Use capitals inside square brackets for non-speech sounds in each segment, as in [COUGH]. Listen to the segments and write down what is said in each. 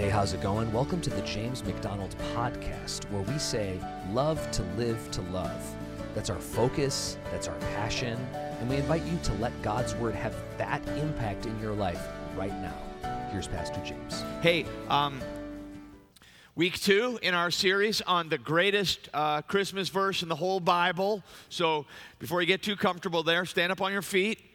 Hey, how's it going? Welcome to the James MacDonald Podcast, where we say, Love to live to love. That's our focus, that's our passion, and we invite you to let God's Word have that impact in your life right now. Here's Pastor James. Hey, um, week two in our series on the greatest uh, Christmas verse in the whole Bible. So before you get too comfortable there, stand up on your feet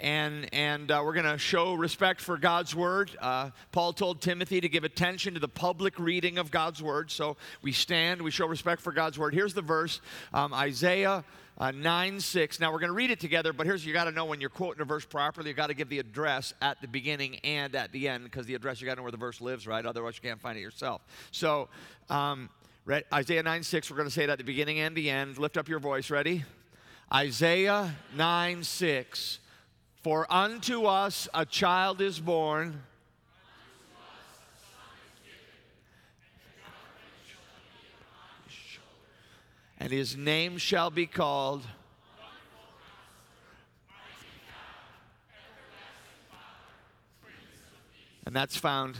and, and uh, we're going to show respect for God's Word. Uh, Paul told Timothy to give attention to the public reading of God's Word. So we stand, we show respect for God's Word. Here's the verse um, Isaiah uh, 9 6. Now we're going to read it together, but here's you got to know when you're quoting a verse properly, you got to give the address at the beginning and at the end because the address, you got to know where the verse lives, right? Otherwise, you can't find it yourself. So, um, Isaiah 9 6, we're going to say it at the beginning and the end. Lift up your voice. Ready? Isaiah 9 6. For unto us a child is born. And his name shall be called. And that's found.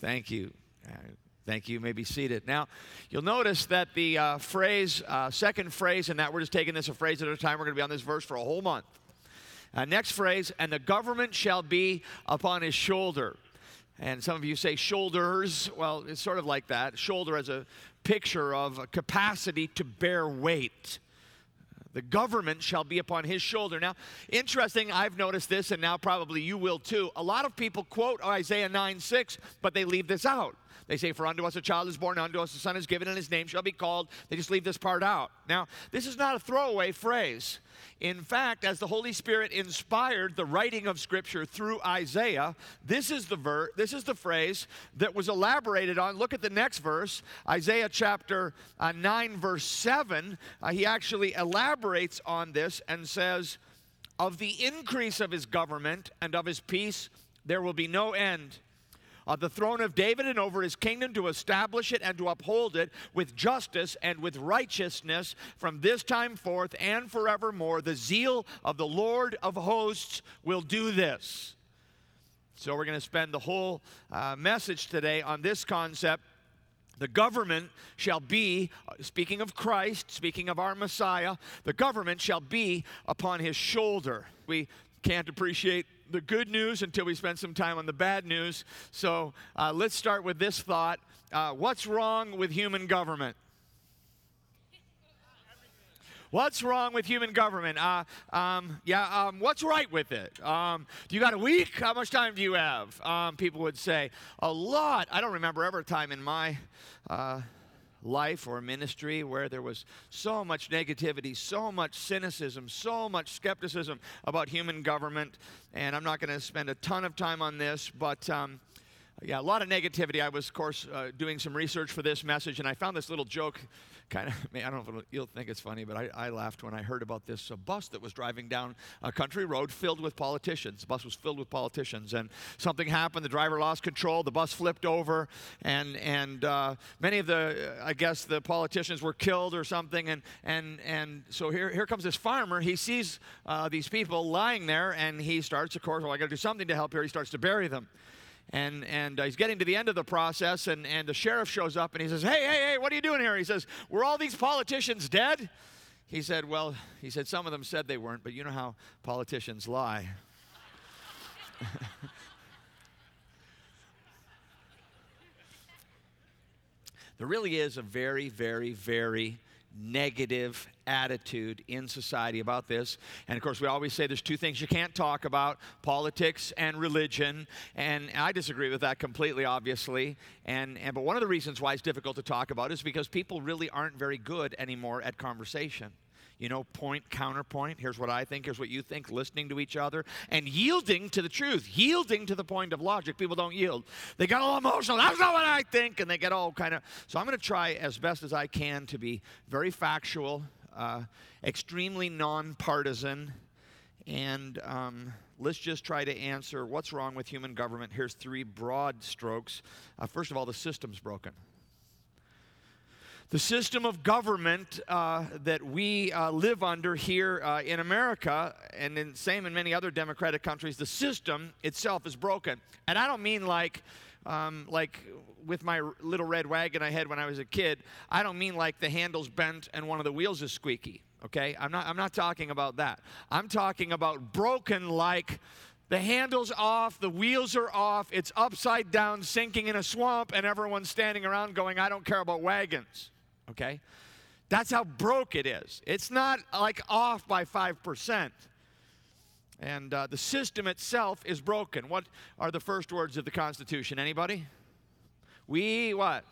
Thank you. Thank you. you may be seated. Now, you'll notice that the uh, phrase, uh, second phrase, and that we're just taking this a phrase at a time. We're going to be on this verse for a whole month. Uh, next phrase, and the government shall be upon his shoulder. And some of you say shoulders. Well, it's sort of like that. Shoulder as a picture of a capacity to bear weight. The government shall be upon his shoulder. Now, interesting, I've noticed this, and now probably you will too. A lot of people quote Isaiah 9 6, but they leave this out. They say, For unto us a child is born, unto us a son is given, and his name shall be called. They just leave this part out. Now, this is not a throwaway phrase. In fact, as the Holy Spirit inspired the writing of Scripture through Isaiah, this is the ver- this is the phrase that was elaborated on. Look at the next verse, Isaiah chapter uh, 9, verse 7. Uh, he actually elaborates on this and says, Of the increase of his government and of his peace, there will be no end on the throne of David and over his kingdom to establish it and to uphold it with justice and with righteousness from this time forth and forevermore. The zeal of the Lord of hosts will do this. So, we're going to spend the whole uh, message today on this concept. The government shall be, speaking of Christ, speaking of our Messiah, the government shall be upon his shoulder. We can't appreciate the good news until we spend some time on the bad news. So uh, let's start with this thought uh, What's wrong with human government? What's wrong with human government? Uh, um, yeah, um, what's right with it? Um, do you got a week? How much time do you have? Um, people would say a lot. I don't remember ever a time in my uh, life or ministry where there was so much negativity, so much cynicism, so much skepticism about human government. And I'm not going to spend a ton of time on this, but. Um, yeah, a lot of negativity. I was, of course, uh, doing some research for this message, and I found this little joke. Kind of, [LAUGHS] I don't know if you'll think it's funny, but I, I laughed when I heard about this uh, bus that was driving down a country road filled with politicians. The bus was filled with politicians, and something happened. The driver lost control. The bus flipped over, and and uh, many of the, I guess, the politicians were killed or something. And and and so here here comes this farmer. He sees uh, these people lying there, and he starts, of course, well, I got to do something to help here. He starts to bury them and and uh, he's getting to the end of the process and and the sheriff shows up and he says hey hey hey what are you doing here? He says were all these politicians dead? He said well he said some of them said they weren't but you know how politicians lie. [LAUGHS] There really is a very very very negative attitude in society about this. And of course, we always say there's two things you can't talk about politics and religion. And I disagree with that completely, obviously. And, and, but one of the reasons why it's difficult to talk about is because people really aren't very good anymore at conversation you know, point, counterpoint. Here's what I think, here's what you think, listening to each other, and yielding to the truth, yielding to the point of logic. People don't yield. They get all emotional. That's not what I think, and they get all kind of. So I'm going to try as best as I can to be very factual, uh, extremely nonpartisan, and um, let's just try to answer what's wrong with human government. Here's three broad strokes. Uh, first of all, the system's broken. The system of government uh, that we uh, live under here uh, in America, and in, same in many other democratic countries, the system itself is broken. And I don't mean like, um, like with my little red wagon I had when I was a kid. I don't mean like the handle's bent and one of the wheels is squeaky. Okay, I'm not. I'm not talking about that. I'm talking about broken like the handle's off, the wheels are off, it's upside down, sinking in a swamp, and everyone's standing around going, I don't care about wagons. Okay? That's how broke it is. It's not like off by 5%. And uh, the system itself is broken. What are the first words of the Constitution? Anybody? We what?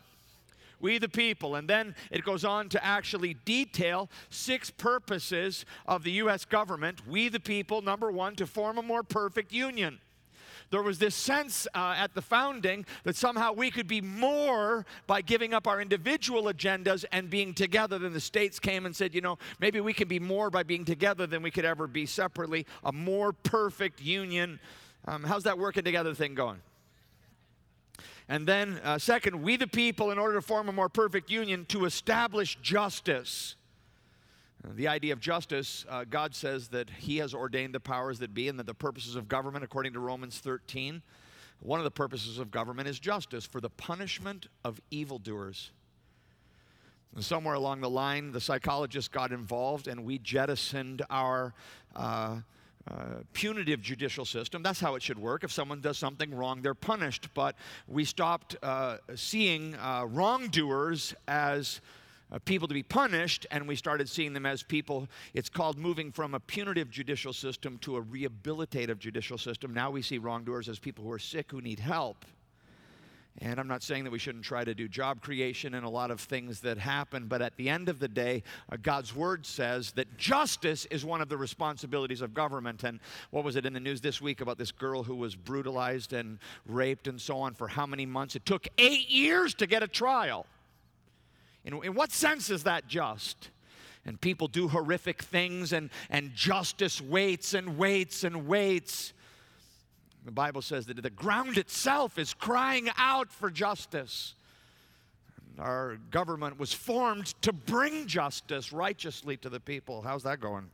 we the people. And then it goes on to actually detail six purposes of the U.S. government, we the people, number one, to form a more perfect union. There was this sense uh, at the founding that somehow we could be more by giving up our individual agendas and being together. Then the states came and said, you know, maybe we can be more by being together than we could ever be separately. A more perfect union. Um, how's that working together thing going? And then, uh, second, we the people, in order to form a more perfect union, to establish justice. The idea of justice, uh, God says that He has ordained the powers that be and that the purposes of government, according to Romans 13, one of the purposes of government is justice for the punishment of evildoers. And somewhere along the line, the psychologists got involved and we jettisoned our. Uh, uh, punitive judicial system. That's how it should work. If someone does something wrong, they're punished. But we stopped uh, seeing uh, wrongdoers as uh, people to be punished, and we started seeing them as people. It's called moving from a punitive judicial system to a rehabilitative judicial system. Now we see wrongdoers as people who are sick who need help. And I'm not saying that we shouldn't try to do job creation and a lot of things that happen, but at the end of the day, uh, God's word says that justice is one of the responsibilities of government. And what was it in the news this week about this girl who was brutalized and raped and so on for how many months? It took eight years to get a trial. In, in what sense is that just? And people do horrific things, and, and justice waits and waits and waits. The Bible says that the ground itself is crying out for justice. Our government was formed to bring justice righteously to the people. How's that going?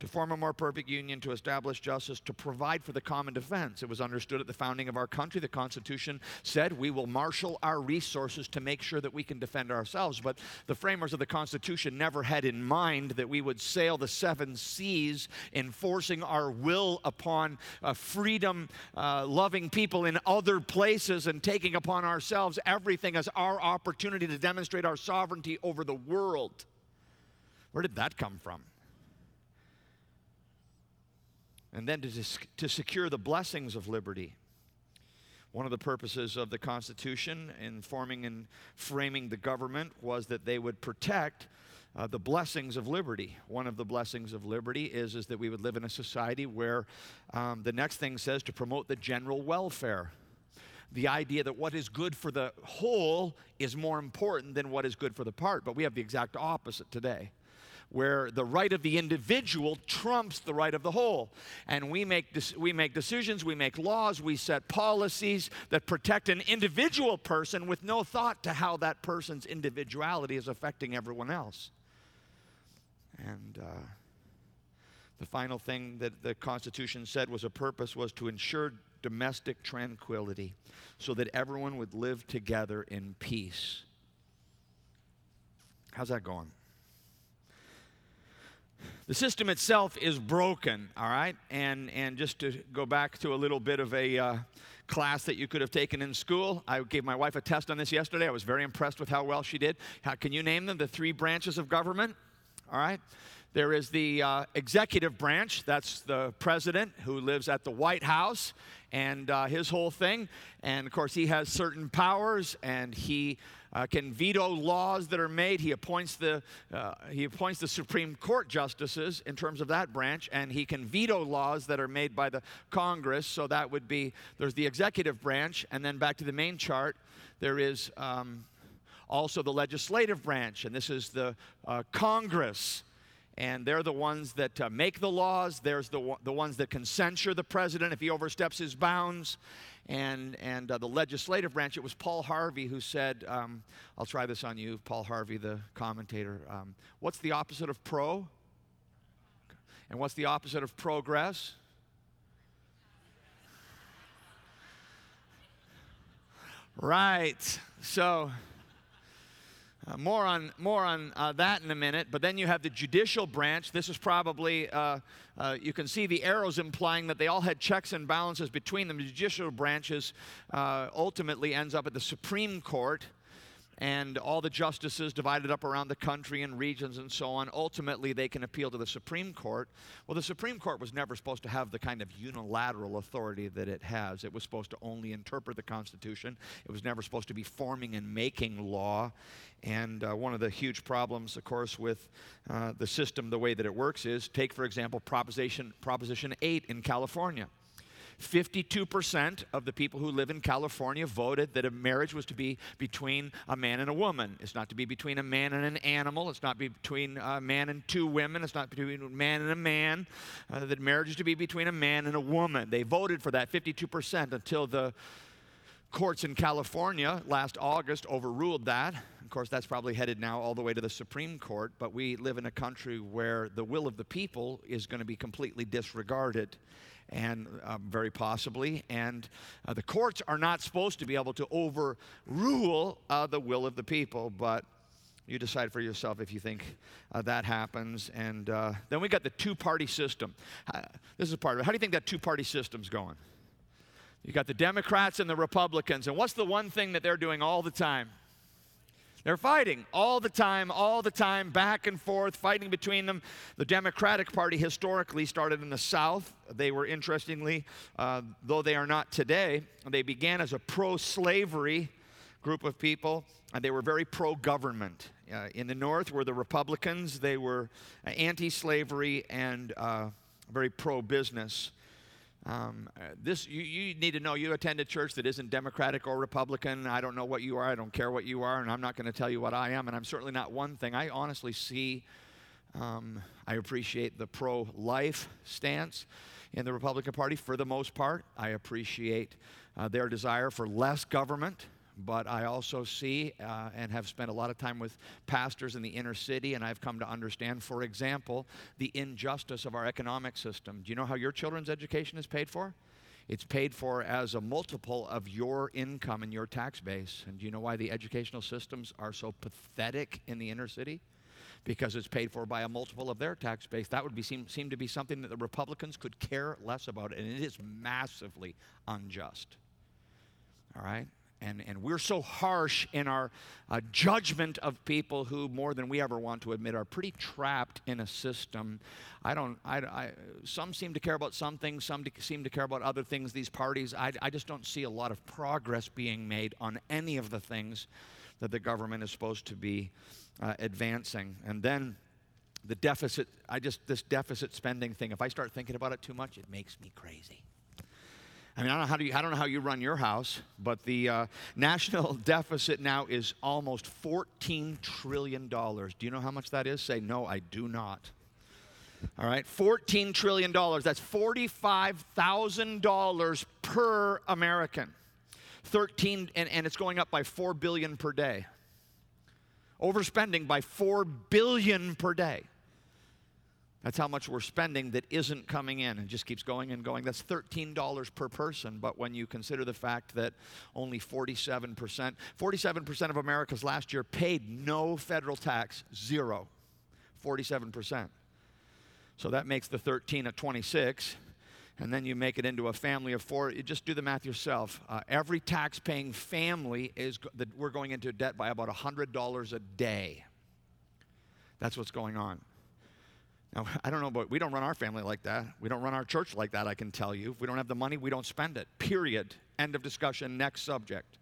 To form a more perfect union, to establish justice, to provide for the common defense. It was understood at the founding of our country. The Constitution said we will marshal our resources to make sure that we can defend ourselves. But the framers of the Constitution never had in mind that we would sail the seven seas, enforcing our will upon uh, freedom uh, loving people in other places and taking upon ourselves everything as our opportunity to demonstrate our sovereignty over the world. Where did that come from? And then to, to secure the blessings of liberty. One of the purposes of the Constitution in forming and framing the government was that they would protect uh, the blessings of liberty. One of the blessings of liberty is, is that we would live in a society where um, the next thing says to promote the general welfare. The idea that what is good for the whole is more important than what is good for the part. But we have the exact opposite today where the right of the individual trumps the right of the whole. And we make, we make decisions, we make laws, we set policies that protect an individual person with no thought to how that person's individuality is affecting everyone else. And uh, the final thing that the Constitution said was a purpose was to ensure domestic tranquility so that everyone would live together in peace. How's that going? The system itself is broken, all right? And, and just to go back to a little bit of a uh, class that you could have taken in school, I gave my wife a test on this yesterday. I was very impressed with how well she did. How, can you name them, the three branches of government? All right? There is the uh, executive branch, that's the president who lives at the White House and uh, his whole thing. And of course, he has certain powers and he uh, can veto laws that are made. He appoints the uh, he appoints the Supreme Court justices in terms of that branch, and he can veto laws that are made by the Congress. So that would be there's the executive branch, and then back to the main chart, there is um, also the legislative branch, and this is the uh, Congress. and they're the ones that uh, make the laws. There's the, the ones that can censure the president if he oversteps his bounds. And, and uh, the legislative branch, it was Paul Harvey who said, um, I'll try this on you, Paul Harvey, the commentator. Um, what's the opposite of pro? And what's the opposite of progress? Right. So, uh, more on, more on uh, that in a minute, but then you have the judicial branch. This is probably, uh, uh you can see the arrows implying that they all had checks and balances between them. The judicial branches uh, ultimately ends up at the Supreme Court and all the justices divided up around the country and regions and so on. Ultimately, they can appeal to the Supreme Court. Well, the Supreme Court was never supposed to have the kind of unilateral authority that it has. It was supposed to only interpret the Constitution, it was never supposed to be forming and making law. And uh, one of the huge problems, of course, with uh, the system, the way that it works is take, for example, Proposition, Proposition 8 in California. 52% of the people who live in California voted that a marriage was to be between a man and a woman. It's not to be between a man and an animal. It's not between a man and two women. It's not between a man and a man. Uh, that marriage is to be between a man and a woman. They voted for that 52% until the courts in California last August overruled that. Of course, that's probably headed now all the way to the Supreme Court, but we live in a country where the will of the people is going to be completely disregarded and um, very possibly. And uh, the courts are not supposed to be able to overrule uh, the will of the people, but you decide for yourself if you think uh, that happens. And uh, then we got the two party system. This is part of it. How do you think that two party system's going? You got the Democrats and the Republicans. And what's the one thing that they're doing all the time? They're fighting all the time, all the time, back and forth, fighting between them. The Democratic Party historically started in the South. They were, interestingly, uh, though they are not today, they began as a pro slavery group of people, and they were very pro government. Uh, in the North were the Republicans, they were uh, anti slavery and uh, very pro business. Um, uh, this you, you need to know you attend a church that isn't democratic or republican. I don't know what you are. I don't care what you are and i'm not going to tell you what i am and i'm certainly not one thing. I honestly see um, i appreciate the pro-life stance in the republican party for the most part. I appreciate uh, their desire for less government but I also see uh, and have spent a lot of time with pastors in the inner city, and I've come to understand, for example, the injustice of our economic system. Do you know how your children's education is paid for? It's paid for as a multiple of your income and your tax base. And do you know why the educational systems are so pathetic in the inner city? Because it's paid for by a multiple of their tax base. That would be, seem, seem to be something that the Republicans could care less about, and it is massively unjust. All right? And, and we're so harsh in our uh, judgment of people who, more than we ever want to admit, are pretty trapped in a system. I don't, I, I, some seem to care about some things, some seem to care about other things. These parties, I, I just don't see a lot of progress being made on any of the things that the government is supposed to be uh, advancing. And then the deficit, I just, this deficit spending thing, if I start thinking about it too much, it makes me crazy. I mean, I don't know how, do you, I don't know how you run your house, but the uh, [LAUGHS] national deficit now is almost $14 trillion. Do you know how much that is? Say, no, I do not. All right, $14 trillion. That's $45,000 per American. 13, and, and it's going up by 4 billion per day. Overspending by 4 billion per day. That's how much we're spending that isn't coming in and just keeps going and going. That's $13 per person. But when you consider the fact that only 47%, 47% of Americans last year paid no federal tax, zero. 47%. So that makes the 13 at 26. And then you make it into a family of four. You just do the math yourself. Uh, every tax paying family is, that we're going into debt by about $100 a day. That's what's going on. Now, [LAUGHS] I don't know, but we don't run our family like that. We don't run our church like that, I can tell you. If we don't have the money, we don't spend it. Period. End of discussion. Next subject.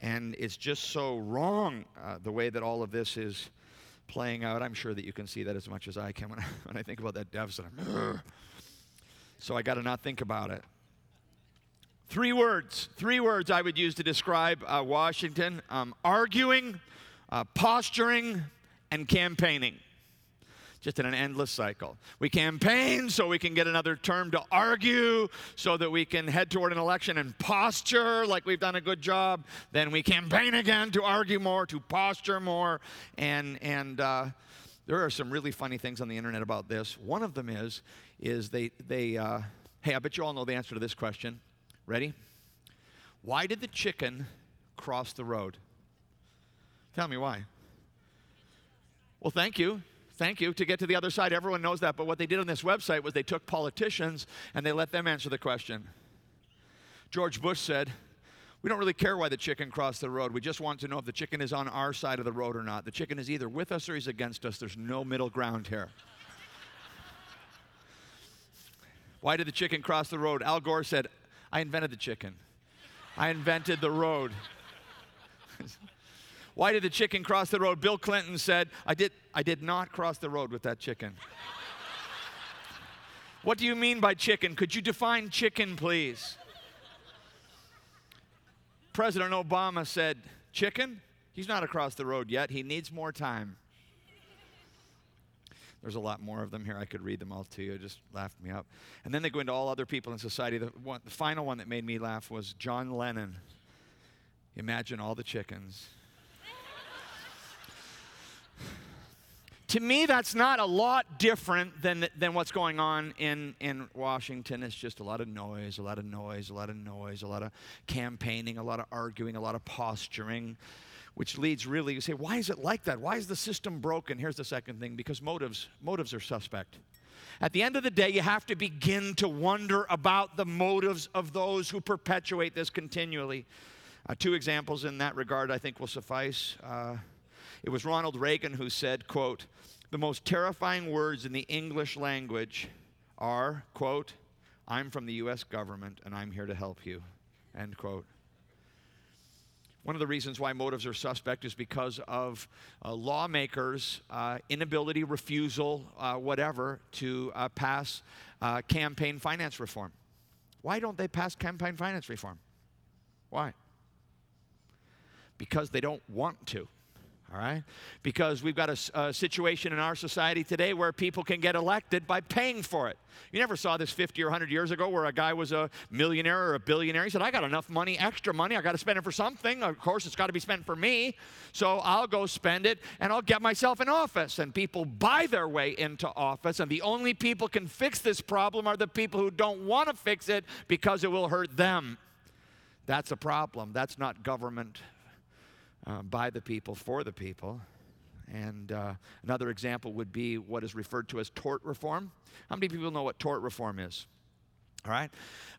And it's just so wrong uh, the way that all of this is playing out. I'm sure that you can see that as much as I can when [LAUGHS] I, when I think about that deficit. so I got to not think about it. Three words, three words I would use to describe uh, Washington um, arguing, uh, posturing, and campaigning. Just in an endless cycle. We campaign so we can get another term to argue, so that we can head toward an election and posture like we've done a good job. Then we campaign again to argue more, to posture more, and and uh, there are some really funny things on the internet about this. One of them is is they they uh, hey I bet you all know the answer to this question. Ready? Why did the chicken cross the road? Tell me why. Well, thank you. Thank you. To get to the other side, everyone knows that. But what they did on this website was they took politicians and they let them answer the question. George Bush said, We don't really care why the chicken crossed the road. We just want to know if the chicken is on our side of the road or not. The chicken is either with us or he's against us. There's no middle ground here. [LAUGHS] why did the chicken cross the road? Al Gore said, I invented the chicken, I invented the road. [LAUGHS] Why did the chicken cross the road? Bill Clinton said, I did, I did not cross the road with that chicken. what do you mean by chicken? Could you define chicken, please? President Obama said, Chicken? He's not across the road yet. He needs more time. There's a lot more of them here. I could read them all to you. It just laughed me up. And then they go into all other people in society. The, one, the final one that made me laugh was John Lennon. Imagine all the chickens to me, that's not a lot different than, than what's going on in, in Washington. It's just a lot of noise, a lot of noise, a lot of noise, a lot of campaigning, a lot of arguing, a lot of posturing, which leads really, you say, why is it like that? Why is the system broken? Here's the second thing because motives, motives are suspect. At the end of the day, you have to begin to wonder about the motives of those who perpetuate this continually. Uh, two examples in that regard I think will suffice. Uh, it was Ronald Reagan who said, quote, the most terrifying words in the English language are, quote, I'm from the US government and I'm here to help you, end quote. One of the reasons why motives are suspect is because of uh, lawmakers' uh, inability, refusal, uh, whatever, to uh, pass uh, campaign finance reform. Why don't they pass campaign finance reform? Why? Because they don't want to all right? Because we've got a, a, situation in our society today where people can get elected by paying for it. You never saw this 50 or 100 years ago where a guy was a millionaire or a billionaire. He said, I got enough money, extra money, I got to spend it for something. Of course, it's got to be spent for me. So I'll go spend it and I'll get myself in office. And people buy their way into office. And the only people can fix this problem are the people who don't want to fix it because it will hurt them. That's a problem. That's not government uh, by the people, for the people. And uh, another example would be what is referred to as tort reform. How many people know what tort reform is? All right?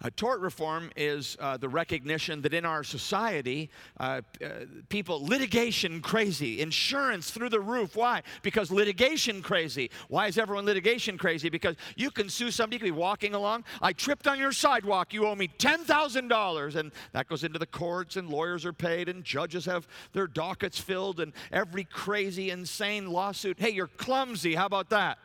Uh, tort reform is uh, the recognition that in our society, uh, uh, people, litigation crazy, insurance through the roof. Why? Because litigation crazy. Why is everyone litigation crazy? Because you can sue somebody, you could be walking along. I tripped on your sidewalk, you owe me $10,000. And that goes into the courts, and lawyers are paid, and judges have their dockets filled, and every crazy, insane lawsuit. Hey, you're clumsy. How about that?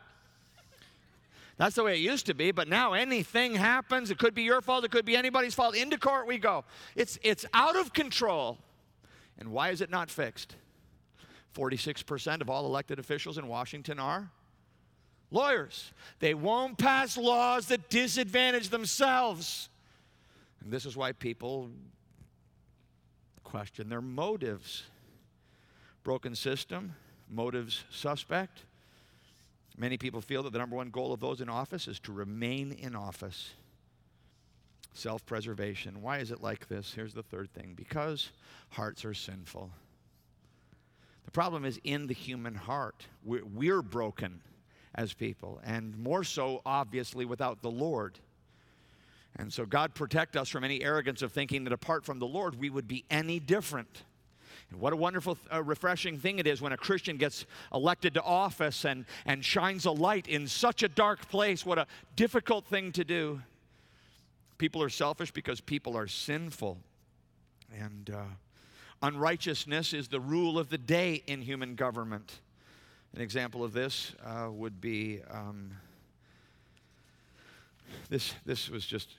That's the way it used to be, but now anything happens. It could be your fault, it could be anybody's fault. Into court we go. It's, it's out of control. And why is it not fixed? 46% of all elected officials in Washington are lawyers. They won't pass laws that disadvantage themselves. And this is why people question their motives. Broken system, motives suspect. Many people feel that the number one goal of those in office is to remain in office. Self preservation. Why is it like this? Here's the third thing because hearts are sinful. The problem is in the human heart. We're, we're broken as people, and more so, obviously, without the Lord. And so, God protect us from any arrogance of thinking that apart from the Lord, we would be any different. And what a wonderful, uh, refreshing thing it is when a Christian gets elected to office and, and shines a light in such a dark place. What a difficult thing to do. People are selfish because people are sinful. And uh, unrighteousness is the rule of the day in human government. An example of this uh, would be um, this, this was just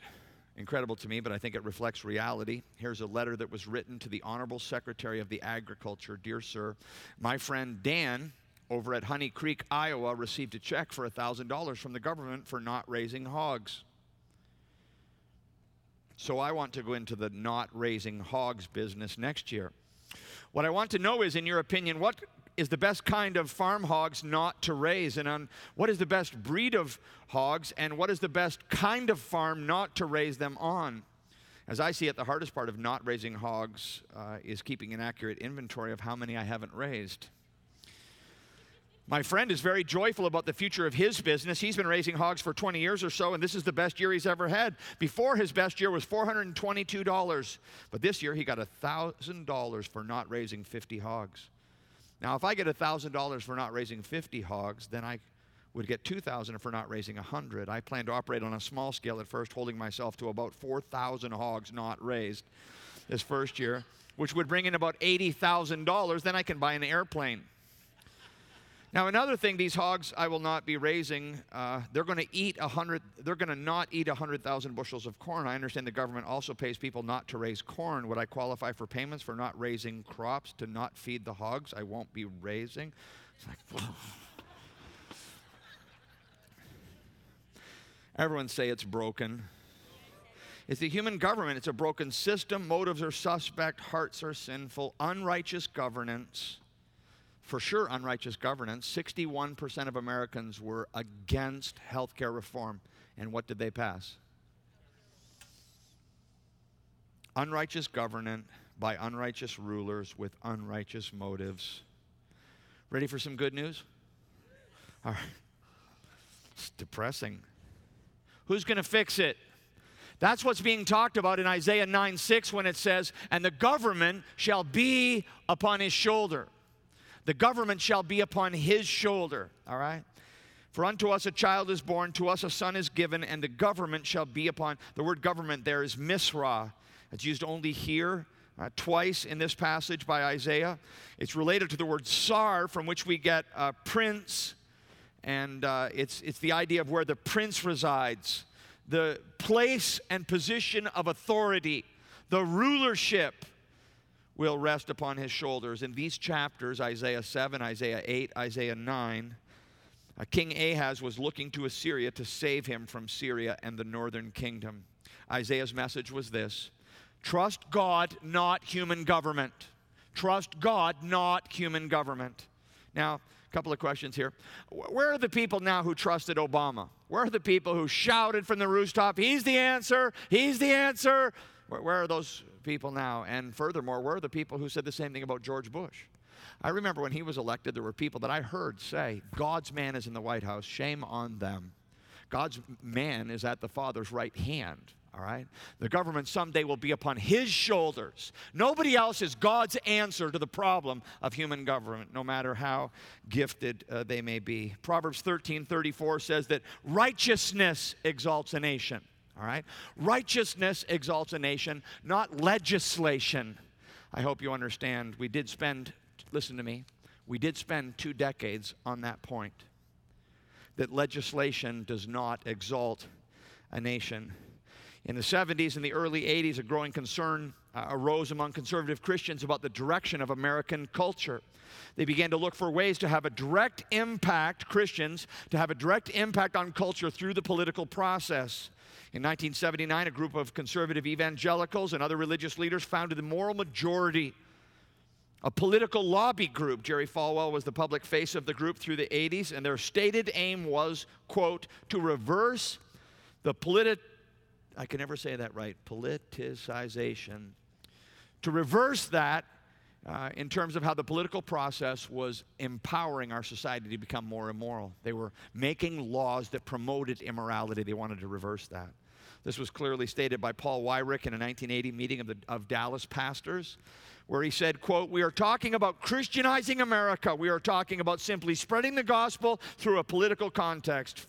incredible to me, but I think it reflects reality. Here's a letter that was written to the Honorable Secretary of the Agriculture Dear Sir, my friend Dan over at Honey Creek, Iowa, received a check for $1,000 from the government for not raising hogs. So I want to go into the not raising hogs business next year. What I want to know is, in your opinion, what is the best kind of farm hogs not to raise? And on what is the best breed of hogs? And what is the best kind of farm not to raise them on? As I see it, the hardest part of not raising hogs uh, is keeping an accurate inventory of how many I haven't raised. My friend is very joyful about the future of his business. He's been raising hogs for 20 years or so, and this is the best year he's ever had. Before, his best year was $422, but this year he got $1,000 for not raising 50 hogs. Now, if I get $1,000 for not raising 50 hogs, then I would get 2,000 for not raising 100. I plan to operate on a small scale at first, holding myself to about 4,000 hogs not raised this first year, which would bring in about $80,000. Then I can buy an airplane. Now, another thing, these hogs I will not be raising. Uh, they're going to eat a hundred. They're going to not eat a hundred thousand bushels of corn. I understand the government also pays people not to raise corn. Would I qualify for payments for not raising crops to not feed the hogs? I won't be raising. It's like, [LAUGHS] everyone say it's broken. It's the human government. It's a broken system. Motives are suspect. Hearts are sinful. Unrighteous governance for sure unrighteous governance. 61% of Americans were against health care reform. And what did they pass? Unrighteous governance by unrighteous rulers with unrighteous motives. Ready for some good news? All right. It's depressing. Who's going to fix it? That's what's being talked about in Isaiah 9 6 when it says, And the government shall be upon his shoulder. The government shall be upon his shoulder. All right? For unto us a child is born, to us a son is given, and the government shall be upon. The word government there is misra. It's used only here, uh, twice in this passage by Isaiah. It's related to the word sar, from which we get uh, prince, and uh, it's, it's the idea of where the prince resides, the place and position of authority, the rulership will rest upon his shoulders. In these chapters, Isaiah 7, Isaiah 8, Isaiah 9, uh, King Ahaz was looking to Assyria to save him from Syria and the northern kingdom. Isaiah's message was this Trust God, not human government. Trust God, not human government. Now, a couple of questions here. Where are the people now who trusted Obama? Where are the people who shouted from the rooftop, He's the answer, He's the answer? Where are those people now. And furthermore, we're the people who said the same thing about George Bush. I remember when he was elected, there were people that I heard say, God's man is in the White House, shame on them. God's man is at the Father's right hand. All right? The government someday will be upon his shoulders. Nobody else is God's answer to the problem of human government, no matter how gifted uh, they may be. Proverbs 13 34 says that righteousness exalts a nation. All right? Righteousness exalts a nation, not legislation. I hope you understand. We did spend, listen to me, we did spend two decades on that point that legislation does not exalt a nation. In the 70s and the early 80s, a growing concern uh, arose among conservative Christians about the direction of American culture. They began to look for ways to have a direct impact, Christians, to have a direct impact on culture through the political process. In 1979, a group of conservative evangelicals and other religious leaders founded the Moral Majority, a political lobby group. Jerry Falwell was the public face of the group through the 80s, and their stated aim was, quote, to reverse the politi- I can never say that right, politicization. To reverse that uh, in terms of how the political process was empowering our society to become more immoral. They were making laws that promoted immorality. They wanted to reverse that. This was clearly stated by Paul Weyrich in a 1980 meeting of, the, of Dallas pastors, where he said, quote, We are talking about Christianizing America. We are talking about simply spreading the gospel through a political context.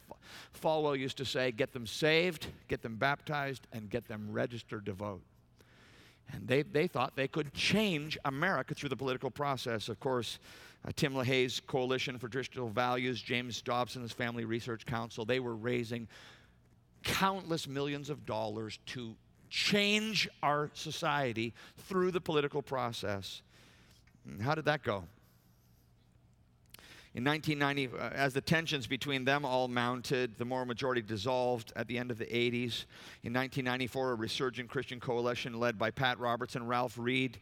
Falwell used to say, Get them saved, get them baptized, and get them registered to vote. And they, they thought they could change America through the political process. Of course, uh, Tim LaHaye's Coalition for Traditional Values, James Dobson's Family Research Council, they were raising countless millions of dollars to change our society through the political process. And how did that go? In 1990, uh, as the tensions between them all mounted, the moral majority dissolved at the end of the 80s. In 1994, a resurgent Christian coalition led by Pat Roberts and Ralph Reed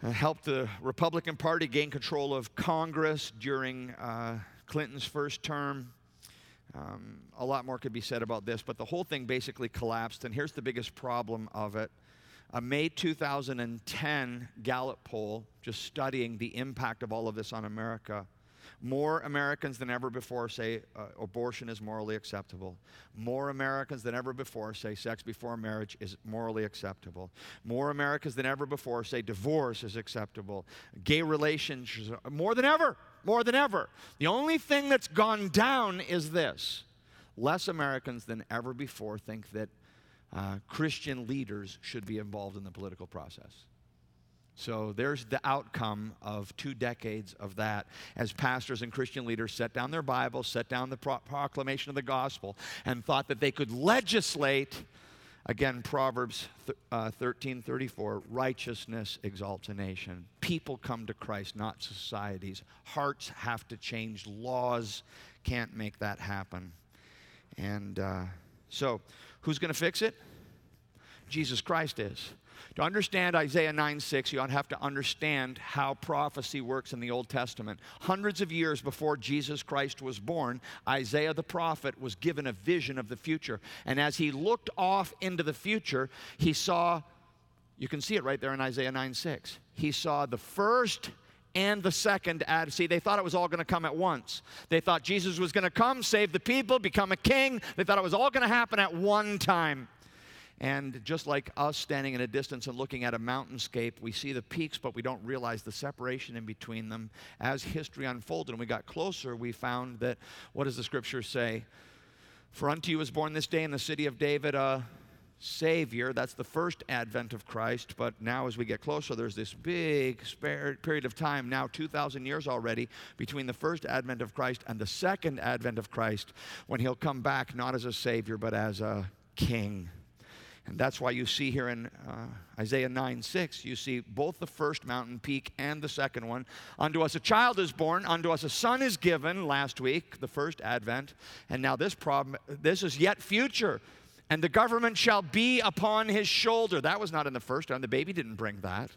uh, helped the Republican Party gain control of Congress during uh, Clinton's first term. Um, a lot more could be said about this, but the whole thing basically collapsed. And here's the biggest problem of it a May 2010 Gallup poll, just studying the impact of all of this on America. More Americans than ever before say uh, abortion is morally acceptable. More Americans than ever before say sex before marriage is morally acceptable. More Americans than ever before say divorce is acceptable. Gay relationships, more than ever, more than ever. The only thing that's gone down is this less Americans than ever before think that uh, Christian leaders should be involved in the political process. So there's the outcome of two decades of that as pastors and Christian leaders set down their Bibles, set down the pro- proclamation of the gospel, and thought that they could legislate. Again, Proverbs th- uh, 13 34, righteousness exalts a nation. People come to Christ, not societies. Hearts have to change. Laws can't make that happen. And uh, so, who's going to fix it? Jesus Christ is. To understand Isaiah 9 6, you have to understand how prophecy works in the Old Testament. Hundreds of years before Jesus Christ was born, Isaiah the prophet was given a vision of the future. And as he looked off into the future, he saw, you can see it right there in Isaiah 9 6. He saw the first and the second ad. See, they thought it was all going to come at once. They thought Jesus was going to come, save the people, become a king. They thought it was all going to happen at one time. And just like us standing in a distance and looking at a mountainscape, we see the peaks, but we don't realize the separation in between them. As history unfolded and we got closer, we found that what does the scripture say? For unto you is born this day in the city of David a Savior. That's the first advent of Christ. But now, as we get closer, there's this big period of time, now 2,000 years already, between the first advent of Christ and the second advent of Christ, when he'll come back not as a Savior, but as a King. And that's why you see here in uh, Isaiah 9 6, you see both the first mountain peak and the second one. Unto us a child is born, unto us a son is given last week, the first advent. And now this problem, this is yet future. And the government shall be upon his shoulder. That was not in the first one. The baby didn't bring that.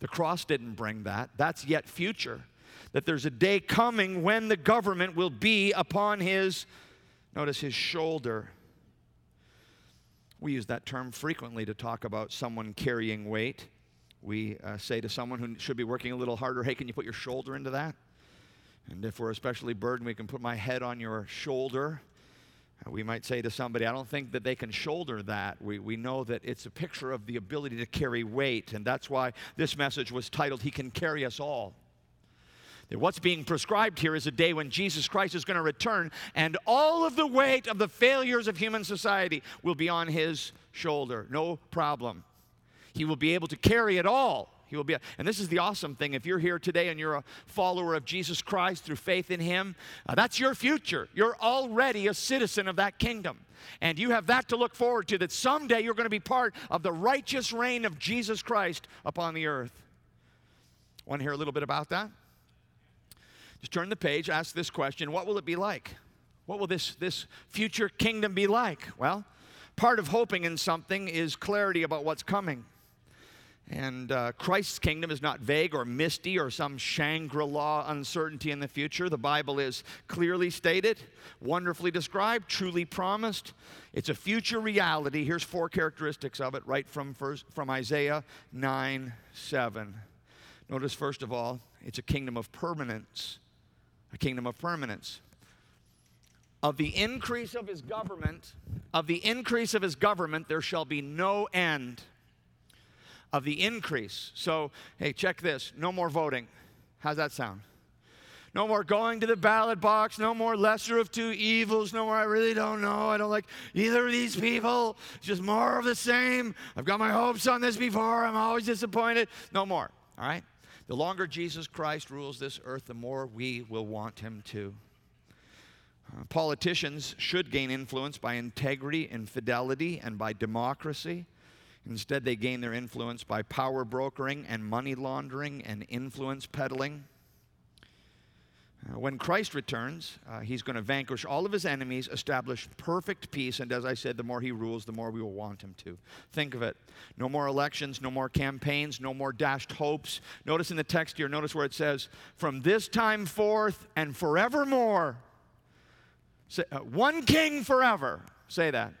The cross didn't bring that. That's yet future. That there's a day coming when the government will be upon his, notice his shoulder. We use that term frequently to talk about someone carrying weight. We uh, say to someone who should be working a little harder, hey, can you put your shoulder into that? And if we're especially burdened, we can put my head on your shoulder. Uh, we might say to somebody, I don't think that they can shoulder that. We, we know that it's a picture of the ability to carry weight, and that's why this message was titled, He Can Carry Us All. What's being prescribed here is a day when Jesus Christ is going to return, and all of the weight of the failures of human society will be on his shoulder. No problem. He will be able to carry it all. He will be, and this is the awesome thing. If you're here today and you're a follower of Jesus Christ through faith in Him, uh, that's your future. You're already a citizen of that kingdom. And you have that to look forward to that someday you're going to be part of the righteous reign of Jesus Christ upon the earth. Want to hear a little bit about that? Just turn the page, ask this question What will it be like? What will this, this future kingdom be like? Well, part of hoping in something is clarity about what's coming. And uh, Christ's kingdom is not vague or misty or some Shangri La uncertainty in the future. The Bible is clearly stated, wonderfully described, truly promised. It's a future reality. Here's four characteristics of it right from, first, from Isaiah 9 7. Notice, first of all, it's a kingdom of permanence a kingdom of permanence. Of the increase of his government, of the increase of his government, there shall be no end. Of the increase. So, hey, check this no more voting. How's that sound? No more going to the ballot box. No more lesser of two evils. No more, I really don't know. I don't like either of these people. It's just more of the same. I've got my hopes on this before. I'm always disappointed. No more. All right? The longer Jesus Christ rules this earth, the more we will want him to. Uh, politicians should gain influence by integrity and fidelity and by democracy. Instead, they gain their influence by power brokering and money laundering and influence peddling. Uh, when Christ returns, uh, he's going to vanquish all of his enemies, establish perfect peace, and as I said, the more he rules, the more we will want him to. Think of it. No more elections, no more campaigns, no more dashed hopes. Notice in the text here, notice where it says, From this time forth and forevermore, say, uh, one king forever. Say that.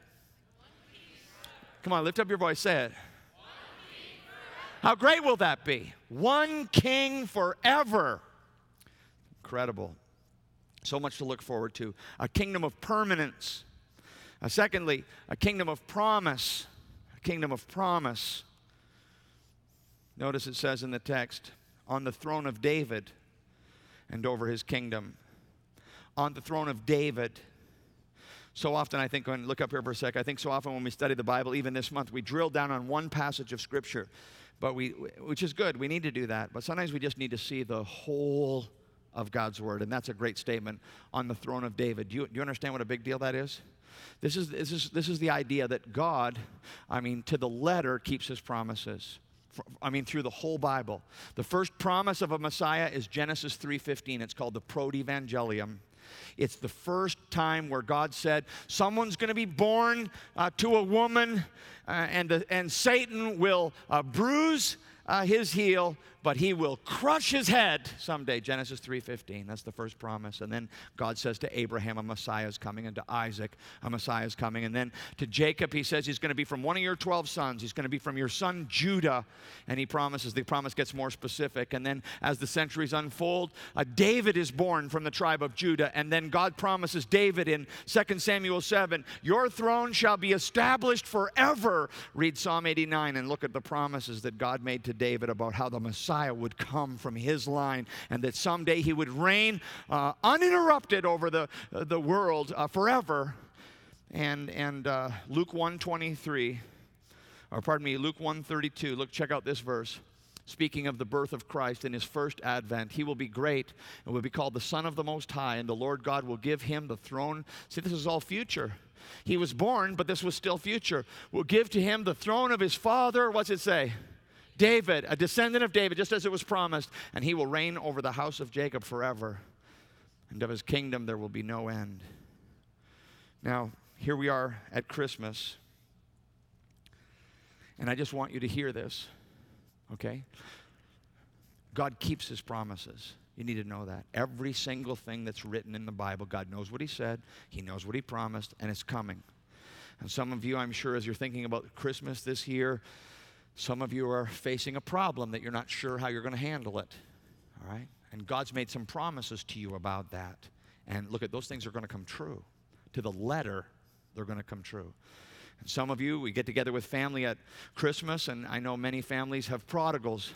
Come on, lift up your voice, say it. How great will that be? One king forever incredible. So much to look forward to. A kingdom of permanence. Uh, secondly, a kingdom of promise. A kingdom of promise. Notice it says in the text, on the throne of David and over his kingdom. On the throne of David. So often, I think, when look up here for a sec, I think so often when we study the Bible, even this month, we drill down on one passage of Scripture, but we, which is good. We need to do that. But sometimes we just need to see the whole of God's word. And that's a great statement on the throne of David. Do you, do you understand what a big deal that is? This is, this, is, this is the idea that God, I mean, to the letter, keeps his promises. I mean, through the whole Bible. The first promise of a Messiah is Genesis 3.15. It's called the Protevangelium. It's the first time where God said, someone's going to be born uh, to a woman, uh, and, the, and Satan will uh, bruise uh, his heel, but he will crush his head someday. Genesis 3:15. That's the first promise. And then God says to Abraham, a Messiah is coming, and to Isaac, a Messiah is coming. And then to Jacob, he says he's going to be from one of your 12 sons. He's going to be from your son Judah. And he promises, the promise gets more specific. And then as the centuries unfold, uh, David is born from the tribe of Judah. And then God promises David in 2 Samuel 7, Your throne shall be established forever. Read Psalm 89 and look at the promises that God made to David about how the Messiah would come from his line and that someday he would reign uh, uninterrupted over the, uh, the world uh, forever. And, and uh, Luke 123, or pardon me, Luke 132, look, check out this verse. Speaking of the birth of Christ in his first advent, he will be great and will be called the Son of the Most High, and the Lord God will give him the throne. See, this is all future. He was born, but this was still future. Will give to him the throne of his father. What's it say? David, a descendant of David, just as it was promised, and he will reign over the house of Jacob forever, and of his kingdom there will be no end. Now, here we are at Christmas, and I just want you to hear this, okay? God keeps his promises. You need to know that. Every single thing that's written in the Bible, God knows what he said, he knows what he promised, and it's coming. And some of you, I'm sure, as you're thinking about Christmas this year, some of you are facing a problem that you're not sure how you're going to handle it. All right? And God's made some promises to you about that. And look at those things are going to come true. To the letter, they're going to come true. And some of you, we get together with family at Christmas, and I know many families have prodigals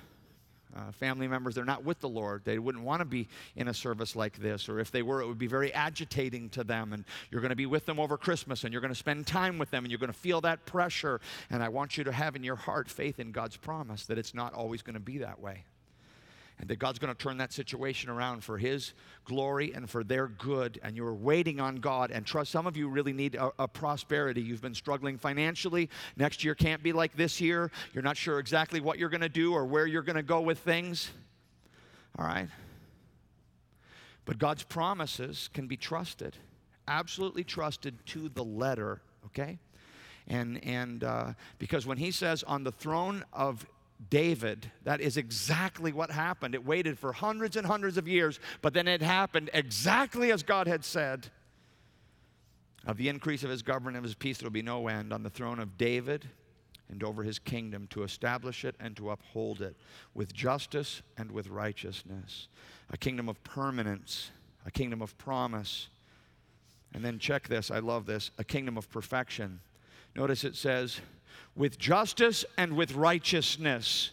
uh, family members, they're not with the Lord. They wouldn't want to be in a service like this, or if they were, it would be very agitating to them. And you're going to be with them over Christmas, and you're going to spend time with them, and you're going to feel that pressure. And I want you to have in your heart faith in God's promise that it's not always going to be that way and that God's going to turn that situation around for His glory and for their good. And you're waiting on God and trust. Some of you really need a, a, prosperity. You've been struggling financially. Next year can't be like this year. You're not sure exactly what you're going to do or where you're going to go with things. All right? But God's promises can be trusted, absolutely trusted to the letter, okay? And, and uh, because when He says, on the throne of David, that is exactly what happened. It waited for hundreds and hundreds of years, but then it happened exactly as God had said. Of the increase of his government and his peace, there will be no end on the throne of David and over his kingdom to establish it and to uphold it with justice and with righteousness. A kingdom of permanence, a kingdom of promise. And then check this, I love this a kingdom of perfection. Notice it says, with justice and with righteousness.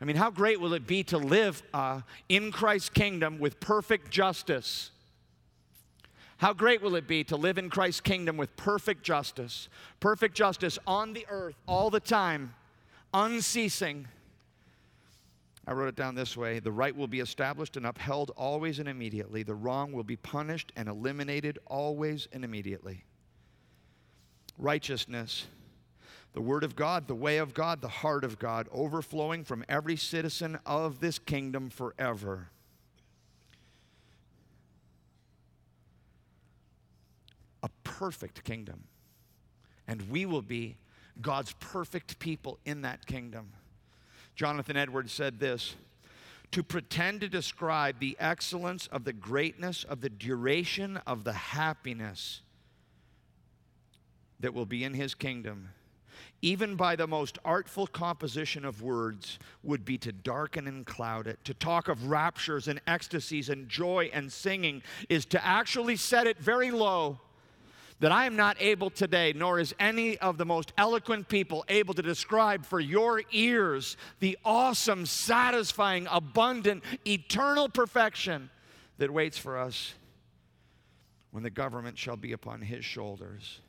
I mean, how great will it be to live uh, in Christ's kingdom with perfect justice? How great will it be to live in Christ's kingdom with perfect justice? Perfect justice on the earth all the time, unceasing. I wrote it down this way The right will be established and upheld always and immediately. The wrong will be punished and eliminated always and immediately. Righteousness the Word of God, the way of God, the heart of God, overflowing from every citizen of this kingdom forever. A perfect kingdom. And we will be God's perfect people in that kingdom. Jonathan Edwards said this to pretend to describe the excellence of the greatness of the duration of the happiness that will be in his kingdom even by the most artful composition of words, would be to darken and cloud it. To talk of raptures and ecstasies and joy and singing is to actually set it very low that I am not able today, nor is any of the most eloquent people able to describe for your ears the awesome, satisfying, abundant, eternal perfection that waits for us when the government shall be upon his shoulders.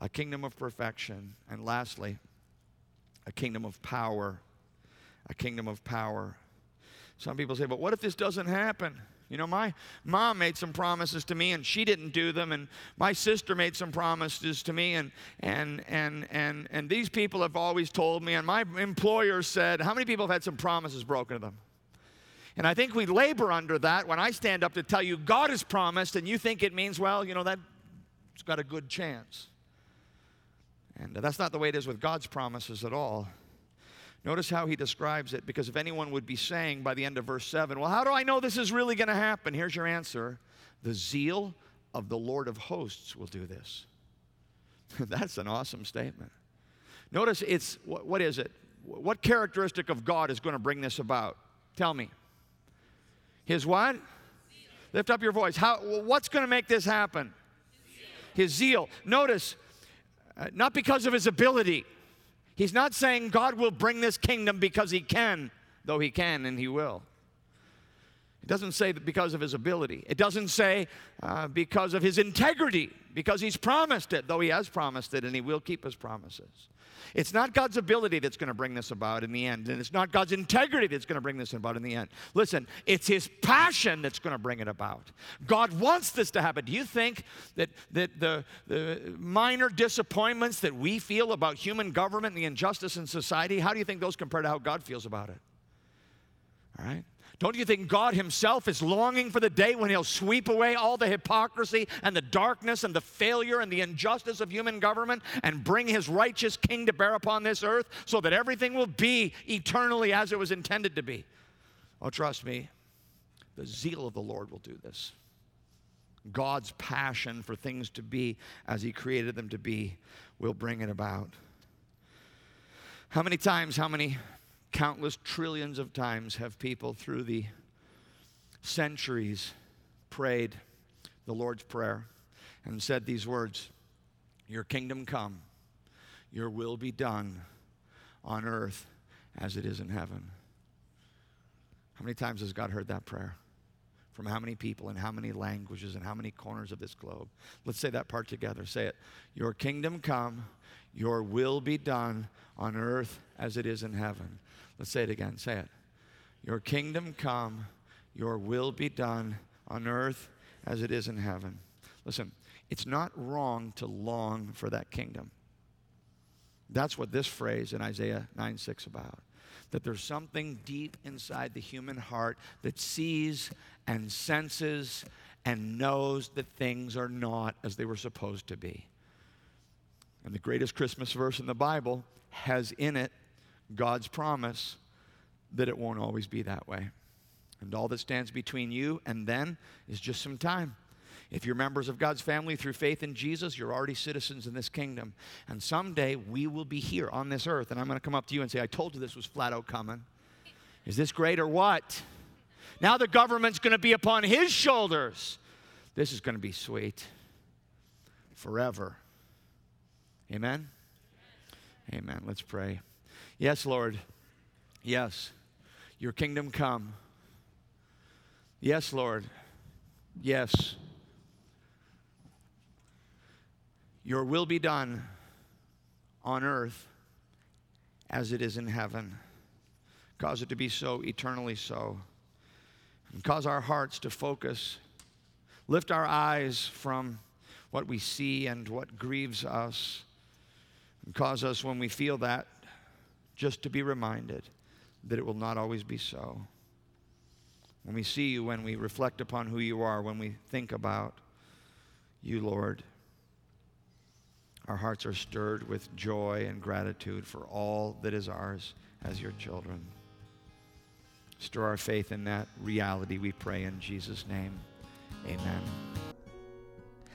A kingdom of perfection. And lastly, a kingdom of power. A kingdom of power. Some people say, but what if this doesn't happen? You know, my mom made some promises to me and she didn't do them, and my sister made some promises to me, and and and and and these people have always told me, and my employer said, How many people have had some promises broken to them? And I think we labor under that when I stand up to tell you God has promised, and you think it means, well, you know, that's got a good chance. And that's not the way it is with God's promises at all. Notice how he describes it, because if anyone would be saying by the end of verse 7, well, how do I know this is really going to happen? Here's your answer the zeal of the Lord of hosts will do this. [LAUGHS] That's an awesome statement. Notice it's, what, what is it? What characteristic of God is going to bring this about? Tell me. His what? Zeal. Lift up your voice. How, what's going to make this happen? His zeal. His zeal. Notice, not because of his ability. He's not saying God will bring this kingdom because he can, though he can and he will. It doesn't say that because of his ability. It doesn't say uh, because of his integrity, because he's promised it, though he has promised it and he will keep his promises. It's not God's ability that's going to bring this about in the end, and it's not God's integrity that's going to bring this about in the end. Listen, it's His passion that's going to bring it about. God wants this to happen. Do you think that, that the, the minor disappointments that we feel about human government and the injustice in society, how do you think those compare to how God feels about it? All right? Don't you think God Himself is longing for the day when He'll sweep away all the hypocrisy and the darkness and the failure and the injustice of human government and bring His righteous King to bear upon this earth so that everything will be eternally as it was intended to be? Oh, trust me, the zeal of the Lord will do this. God's passion for things to be as He created them to be will bring it about. How many times, how many countless trillions of times have people through the centuries prayed the Lord's Prayer and said these words Your kingdom come, your will be done on earth as it is in heaven. How many times has God heard that prayer? From how many people and how many languages and how many corners of this globe? Let's say that part together. Say it. Your kingdom come, your will be done on earth as it is in heaven. Let's say it again. Say it. Your kingdom come, your will be done on earth as it is in heaven. Listen, it's not wrong to long for that kingdom. That's what this phrase in Isaiah 9 6 about. That there's something deep inside the human heart that sees and senses and knows that things are not as they were supposed to be. And the greatest Christmas verse in the Bible has in it God's promise that it won't always be that way. And all that stands between you and then is just some time. If you're members of God's family through faith in Jesus, you're already citizens in this kingdom. And someday we will be here on this earth. And I'm going to come up to you and say, I told you this was flat out coming. Is this great or what? Now the government's going to be upon his shoulders. This is going to be sweet forever. Amen? Amen. Let's pray. Yes, Lord. Yes. Your kingdom come. Yes, Lord. Yes. Your will be done on earth as it is in heaven. Cause it to be so, eternally so. And cause our hearts to focus, lift our eyes from what we see and what grieves us, and cause us, when we feel that, just to be reminded that it will not always be so. When we see you, when we reflect upon who you are, when we think about you, Lord, our hearts are stirred with joy and gratitude for all that is ours as your children. Stir our faith in that reality, we pray in Jesus' name. Amen.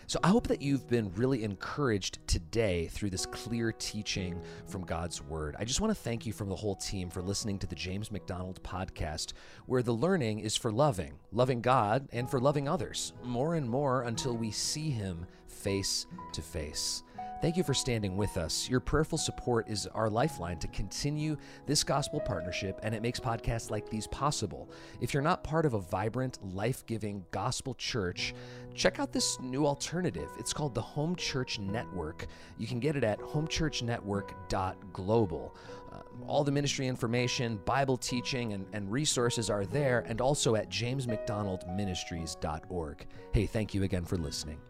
So I hope that you've been really encouraged today through this clear teaching from God's Word. I just want to thank you from the whole team for listening to the James MacDonald podcast, where the learning is for loving, loving God, and for loving others, more and more until we see Him face to face. Thank you for standing with us. Your prayerful support is our lifeline to continue this gospel partnership, and it makes podcasts like these possible. If you're not part of a vibrant, life giving gospel church, check out this new alternative. It's called the Home Church Network. You can get it at homechurchnetwork.global. Uh, all the ministry information, Bible teaching, and, and resources are there, and also at jamesmacdonaldministries.org. Hey, thank you again for listening.